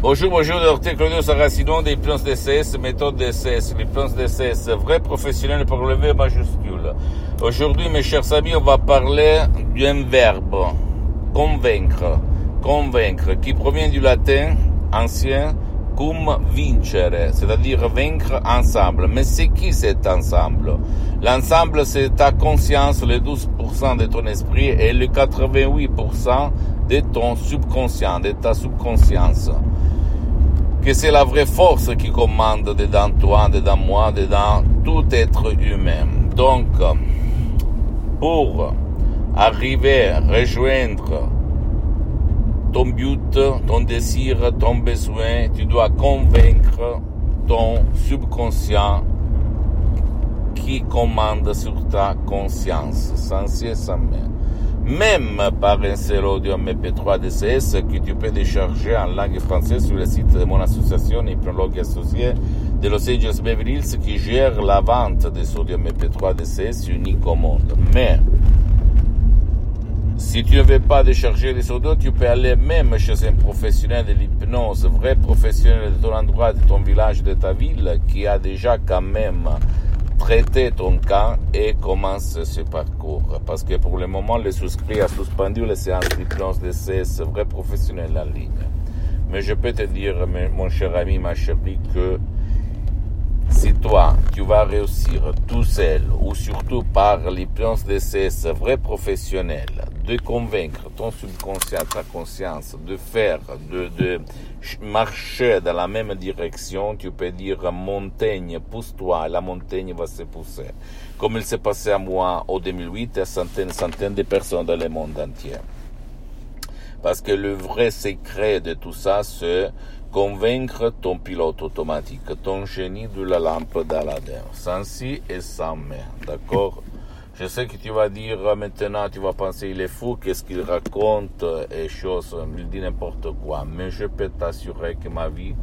Bonjour, bonjour, docteur Claudio Saracino des plans DCS, méthode DCS, les plans DCS, vrai professionnel pour lever majuscule. Aujourd'hui, mes chers amis, on va parler d'un verbe, convaincre, convaincre, qui provient du latin ancien cum vincere, c'est-à-dire vaincre ensemble. Mais c'est qui cet ensemble? L'ensemble, c'est ta conscience, le 12% de ton esprit et le 88% de ton subconscient, de ta subconscience. Que c'est la vraie force qui commande dedans toi, dedans moi, dedans tout être humain. Donc, pour arriver rejoindre ton but, ton désir, ton besoin, tu dois convaincre ton subconscient qui commande sur ta conscience, sans cesse, sans. Même par un seul audio MP3 DCS que tu peux décharger en langue française sur le site de mon association Hypnologue Associé de Los Angeles Beverly Hills qui gère la vente des audio MP3 DCS unique au monde. Mais, si tu ne veux pas décharger les audios, tu peux aller même chez un professionnel de l'hypnose, vrai professionnel de ton endroit, de ton village, de ta ville, qui a déjà quand même traité ton cas et commence ce parcours. Parce que pour le moment, le souscrit a suspendu les séances d'hypnose de ces vrais professionnels en ligne. Mais je peux te dire, mon cher ami, ma chérie, que si toi, tu vas réussir tout seul ou surtout par l'hypnose de ces vrais professionnels de convaincre ton subconscient, ta conscience, de faire, de, de marcher dans la même direction, tu peux dire montagne, pousse-toi, la montagne va se pousser. Comme il s'est passé à moi en 2008 à centaines, centaines de personnes dans le monde entier. Parce que le vrai secret de tout ça, c'est convaincre ton pilote automatique, ton génie de la lampe d'Aladin, sans si et sans mais, d'accord? Je sais que tu vas dire euh, maintenant, tu vas penser il est fou, qu'est-ce qu'il raconte et choses, il dit n'importe quoi. Mais je peux t'assurer que ma vie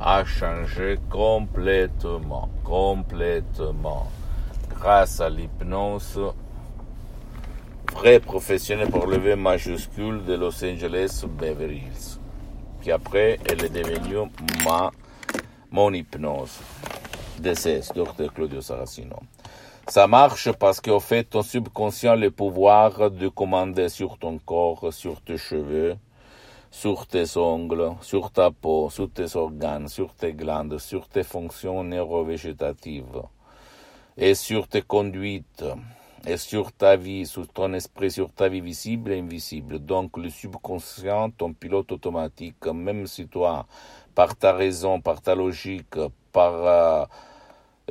a changé complètement, complètement, grâce à l'hypnose vrai professionnel pour lever majuscule de Los Angeles Beverly Hills. Puis après, elle est devenue ma, mon hypnose. DCS, Dr. Claudio Saracino. Ça marche parce qu'au fait, ton subconscient a le pouvoir de commander sur ton corps, sur tes cheveux, sur tes ongles, sur ta peau, sur tes organes, sur tes glandes, sur tes fonctions neurovégétatives et sur tes conduites et sur ta vie, sur ton esprit, sur ta vie visible et invisible. Donc le subconscient, ton pilote automatique, même si toi, par ta raison, par ta logique, par... Euh,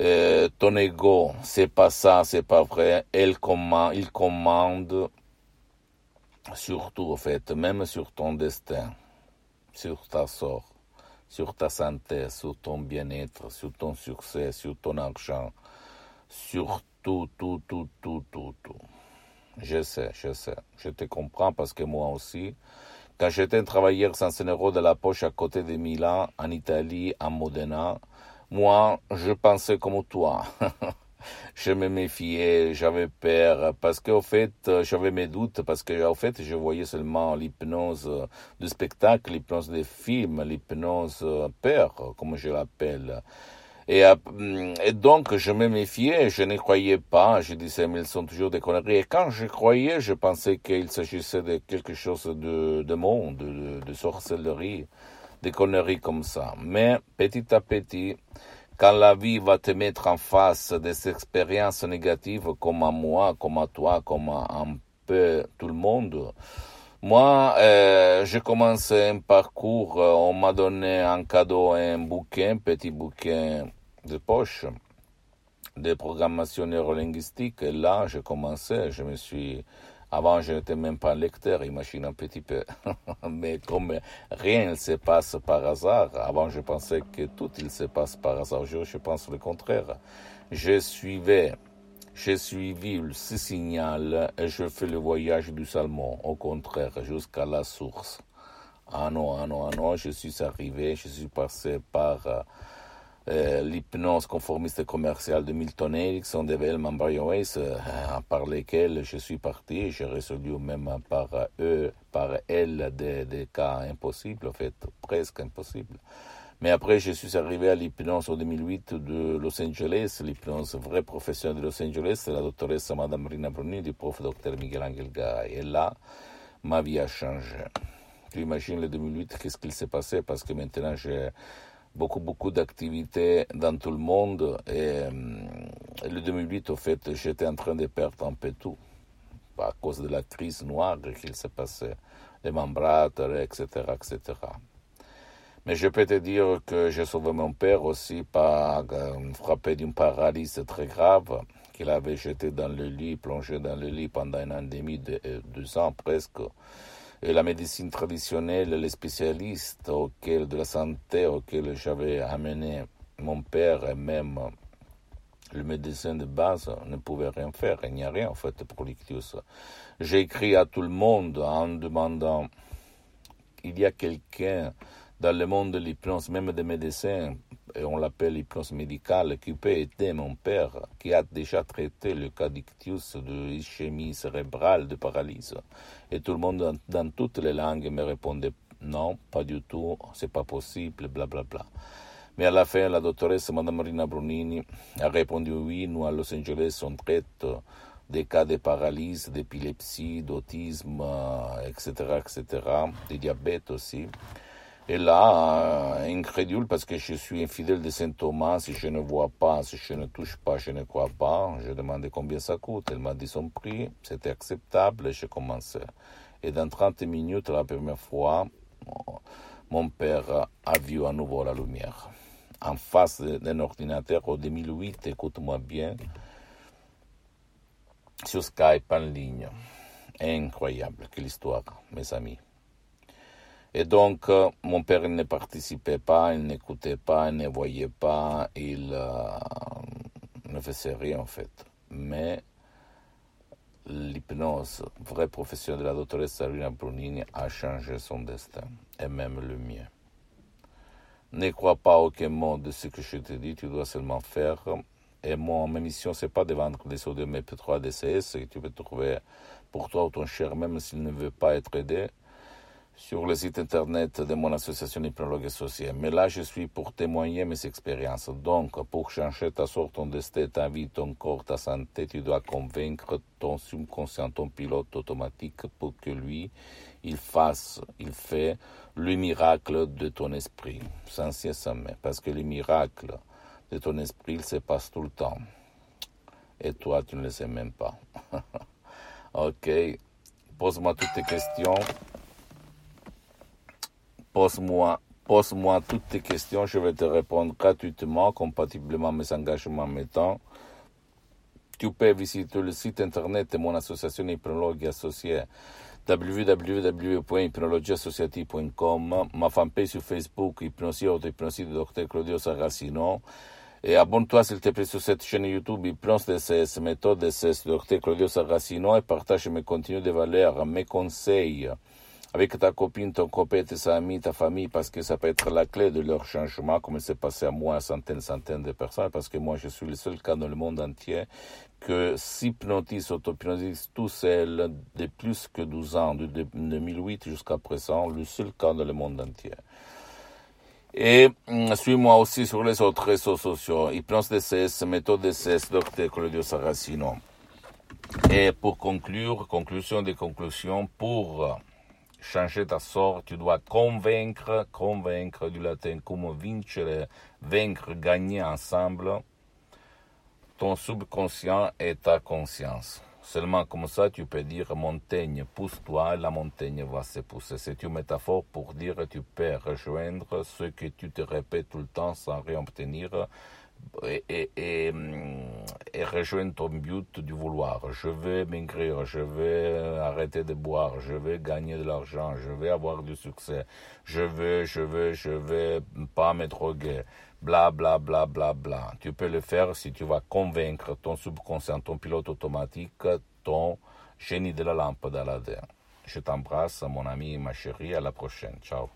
euh, ton ego, c'est pas ça, c'est pas vrai. Elle commande, il commande surtout, en fait, même sur ton destin, sur ta sort, sur ta santé, sur ton bien-être, sur ton succès, sur ton argent, sur tout, tout, tout, tout, tout, tout. Je sais, je sais, je te comprends parce que moi aussi, quand j'étais un travailleur sans un euro de la poche à côté de Milan, en Italie, à Modena, moi, je pensais comme toi. je me méfiais, j'avais peur, parce qu'au fait, j'avais mes doutes, parce que au fait, je voyais seulement l'hypnose du spectacle, l'hypnose des films, l'hypnose peur, comme je l'appelle. Et, et, donc, je me méfiais, je ne croyais pas, je disais, mais ils sont toujours des conneries. Et quand je croyais, je pensais qu'il s'agissait de quelque chose de, de monde, de, de sorcellerie des conneries comme ça. Mais petit à petit, quand la vie va te mettre en face des expériences négatives comme à moi, comme à toi, comme à un peu tout le monde, moi, euh, j'ai commencé un parcours, euh, on m'a donné en cadeau un bouquin, petit bouquin de poche de programmation neurolinguistique. Et là, j'ai commencé, je me suis avant, je n'étais même pas lecteur, imagine un petit peu. Mais comme rien ne se passe par hasard, avant je pensais que tout il se passe par hasard. Je, je pense le contraire. Je suivais, j'ai suivi ce signal et je fais le voyage du Salmon, au contraire, jusqu'à la source. Ah non, ah non, ah non, je suis arrivé, je suis passé par euh, l'hypnose conformiste commerciale de Milton Erickson, de Velman Weiss, euh, par lesquels je suis parti. J'ai résolu même par eux, par elles, des, cas impossibles, en fait, presque impossibles. Mais après, je suis arrivé à l'hypnose en 2008 de Los Angeles, l'hypnose vraie professionnelle de Los Angeles, la doctoresse Madame Rina Bruni du prof Dr Miguel Angel Garay. Et là, ma vie a changé. Tu imagines le 2008, qu'est-ce qu'il s'est passé? Parce que maintenant, j'ai beaucoup, beaucoup d'activités dans tout le monde. Et, le 2008, au fait, j'étais en train de perdre un peu tout. À cause de la crise noire qu'il s'est passé, les membrateurs, etc., etc. Mais je peux te dire que j'ai sauvé mon père aussi par frappé d'une paralysie très grave qu'il avait jeté dans le lit, plongé dans le lit pendant un an et demi, deux ans presque la médecine traditionnelle, les spécialistes auxquels, de la santé auxquels j'avais amené mon père et même le médecin de base ne pouvaient rien faire. Il n'y a rien en fait pour l'ictus. J'ai écrit à tout le monde en demandant il y a quelqu'un dans le monde de l'hypnose, même des médecins, et on l'appelle l'hypnose médicale, qui peut aider mon père, qui a déjà traité le cas d'ictus, de ischémie cérébrale, de paralysie. Et tout le monde, dans, toutes les langues, me répondait non, pas du tout, c'est pas possible, blablabla. Bla, bla. Mais à la fin, la doctoresse Mme Marina Brunini a répondu oui, nous à Los Angeles, on traite des cas de paralysie, d'épilepsie, d'autisme, etc., etc., de diabète aussi. Et là, euh, incrédule parce que je suis infidèle de Saint Thomas, si je ne vois pas, si je ne touche pas, je ne crois pas. Je demandé combien ça coûte. Elle m'a dit son prix, c'était acceptable et j'ai commencé. Et dans 30 minutes, la première fois, mon père a vu à nouveau la lumière. En face d'un ordinateur en 2008, écoute-moi bien, sur Skype en ligne. Incroyable, quelle histoire, mes amis. Et donc, euh, mon père ne participait pas, il n'écoutait pas, il ne voyait pas, il euh, ne faisait rien en fait. Mais l'hypnose, vraie profession de la doctoresse Sarina Brunini, a changé son destin, et même le mien. Ne crois pas aucun mot de ce que je te dis, tu dois seulement faire. Et moi, ma mission, c'est pas de vendre des sodium MP3 DCS que tu peux trouver pour toi ou ton cher, même s'il ne veut pas être aidé sur le site internet de mon association Hypnologue Associée. Mais là, je suis pour témoigner mes expériences. Donc, pour changer ta sorte, ton destin, ta vie, ton corps, ta santé, tu dois convaincre ton subconscient, ton pilote automatique pour que lui, il fasse, il fait le miracle de ton esprit, sans cesse Parce que le miracle de ton esprit, il se passe tout le temps. Et toi, tu ne le sais même pas. ok. Pose-moi toutes tes questions. Pose-moi pose-moi toutes tes questions, je vais te répondre gratuitement, compatiblement à mes engagements temps. Tu peux visiter le site internet de mon association Hypnologue Associée www.hypnologieassociative.com, ma fanpage sur Facebook, Hypnosie Auto de Dr Claudio Saracino. Et abonne-toi s'il te plaît sur cette chaîne YouTube Hypnose DCS, méthode DCS Dr Claudio Saracino et partage mes contenus de valeur, mes conseils avec ta copine, ton copain, tes amis, ta famille, parce que ça peut être la clé de leur changement, comme il s'est passé à moi, à centaines, centaines de personnes, parce que moi, je suis le seul cas dans le monde entier que s'hypnotise, auto-hypnotise tout seul de plus que 12 ans, de 2008 jusqu'à présent, le seul cas dans le monde entier. Et mm, suis-moi aussi sur les autres réseaux sociaux, Hypnose DCS, méthode DCS, Dr. Claudio Saracino. Et pour conclure, conclusion des conclusions, pour changer ta sorte, tu dois convaincre, convaincre du latin comme vincere, vaincre, gagner ensemble ton subconscient et ta conscience. Seulement comme ça, tu peux dire montagne, pousse-toi, la montagne va se pousser. C'est une métaphore pour dire tu peux rejoindre ce que tu te répètes tout le temps sans rien obtenir et, et, et, rejoindre ton but du vouloir. Je vais maigrir, je vais arrêter de boire, je vais gagner de l'argent, je vais avoir du succès, je veux, je veux, je vais pas me droguer, bla bla bla bla bla. Tu peux le faire si tu vas convaincre ton subconscient, ton pilote automatique, ton génie de la lampe d'Aladin. Je t'embrasse, mon ami, ma chérie, à la prochaine. Ciao.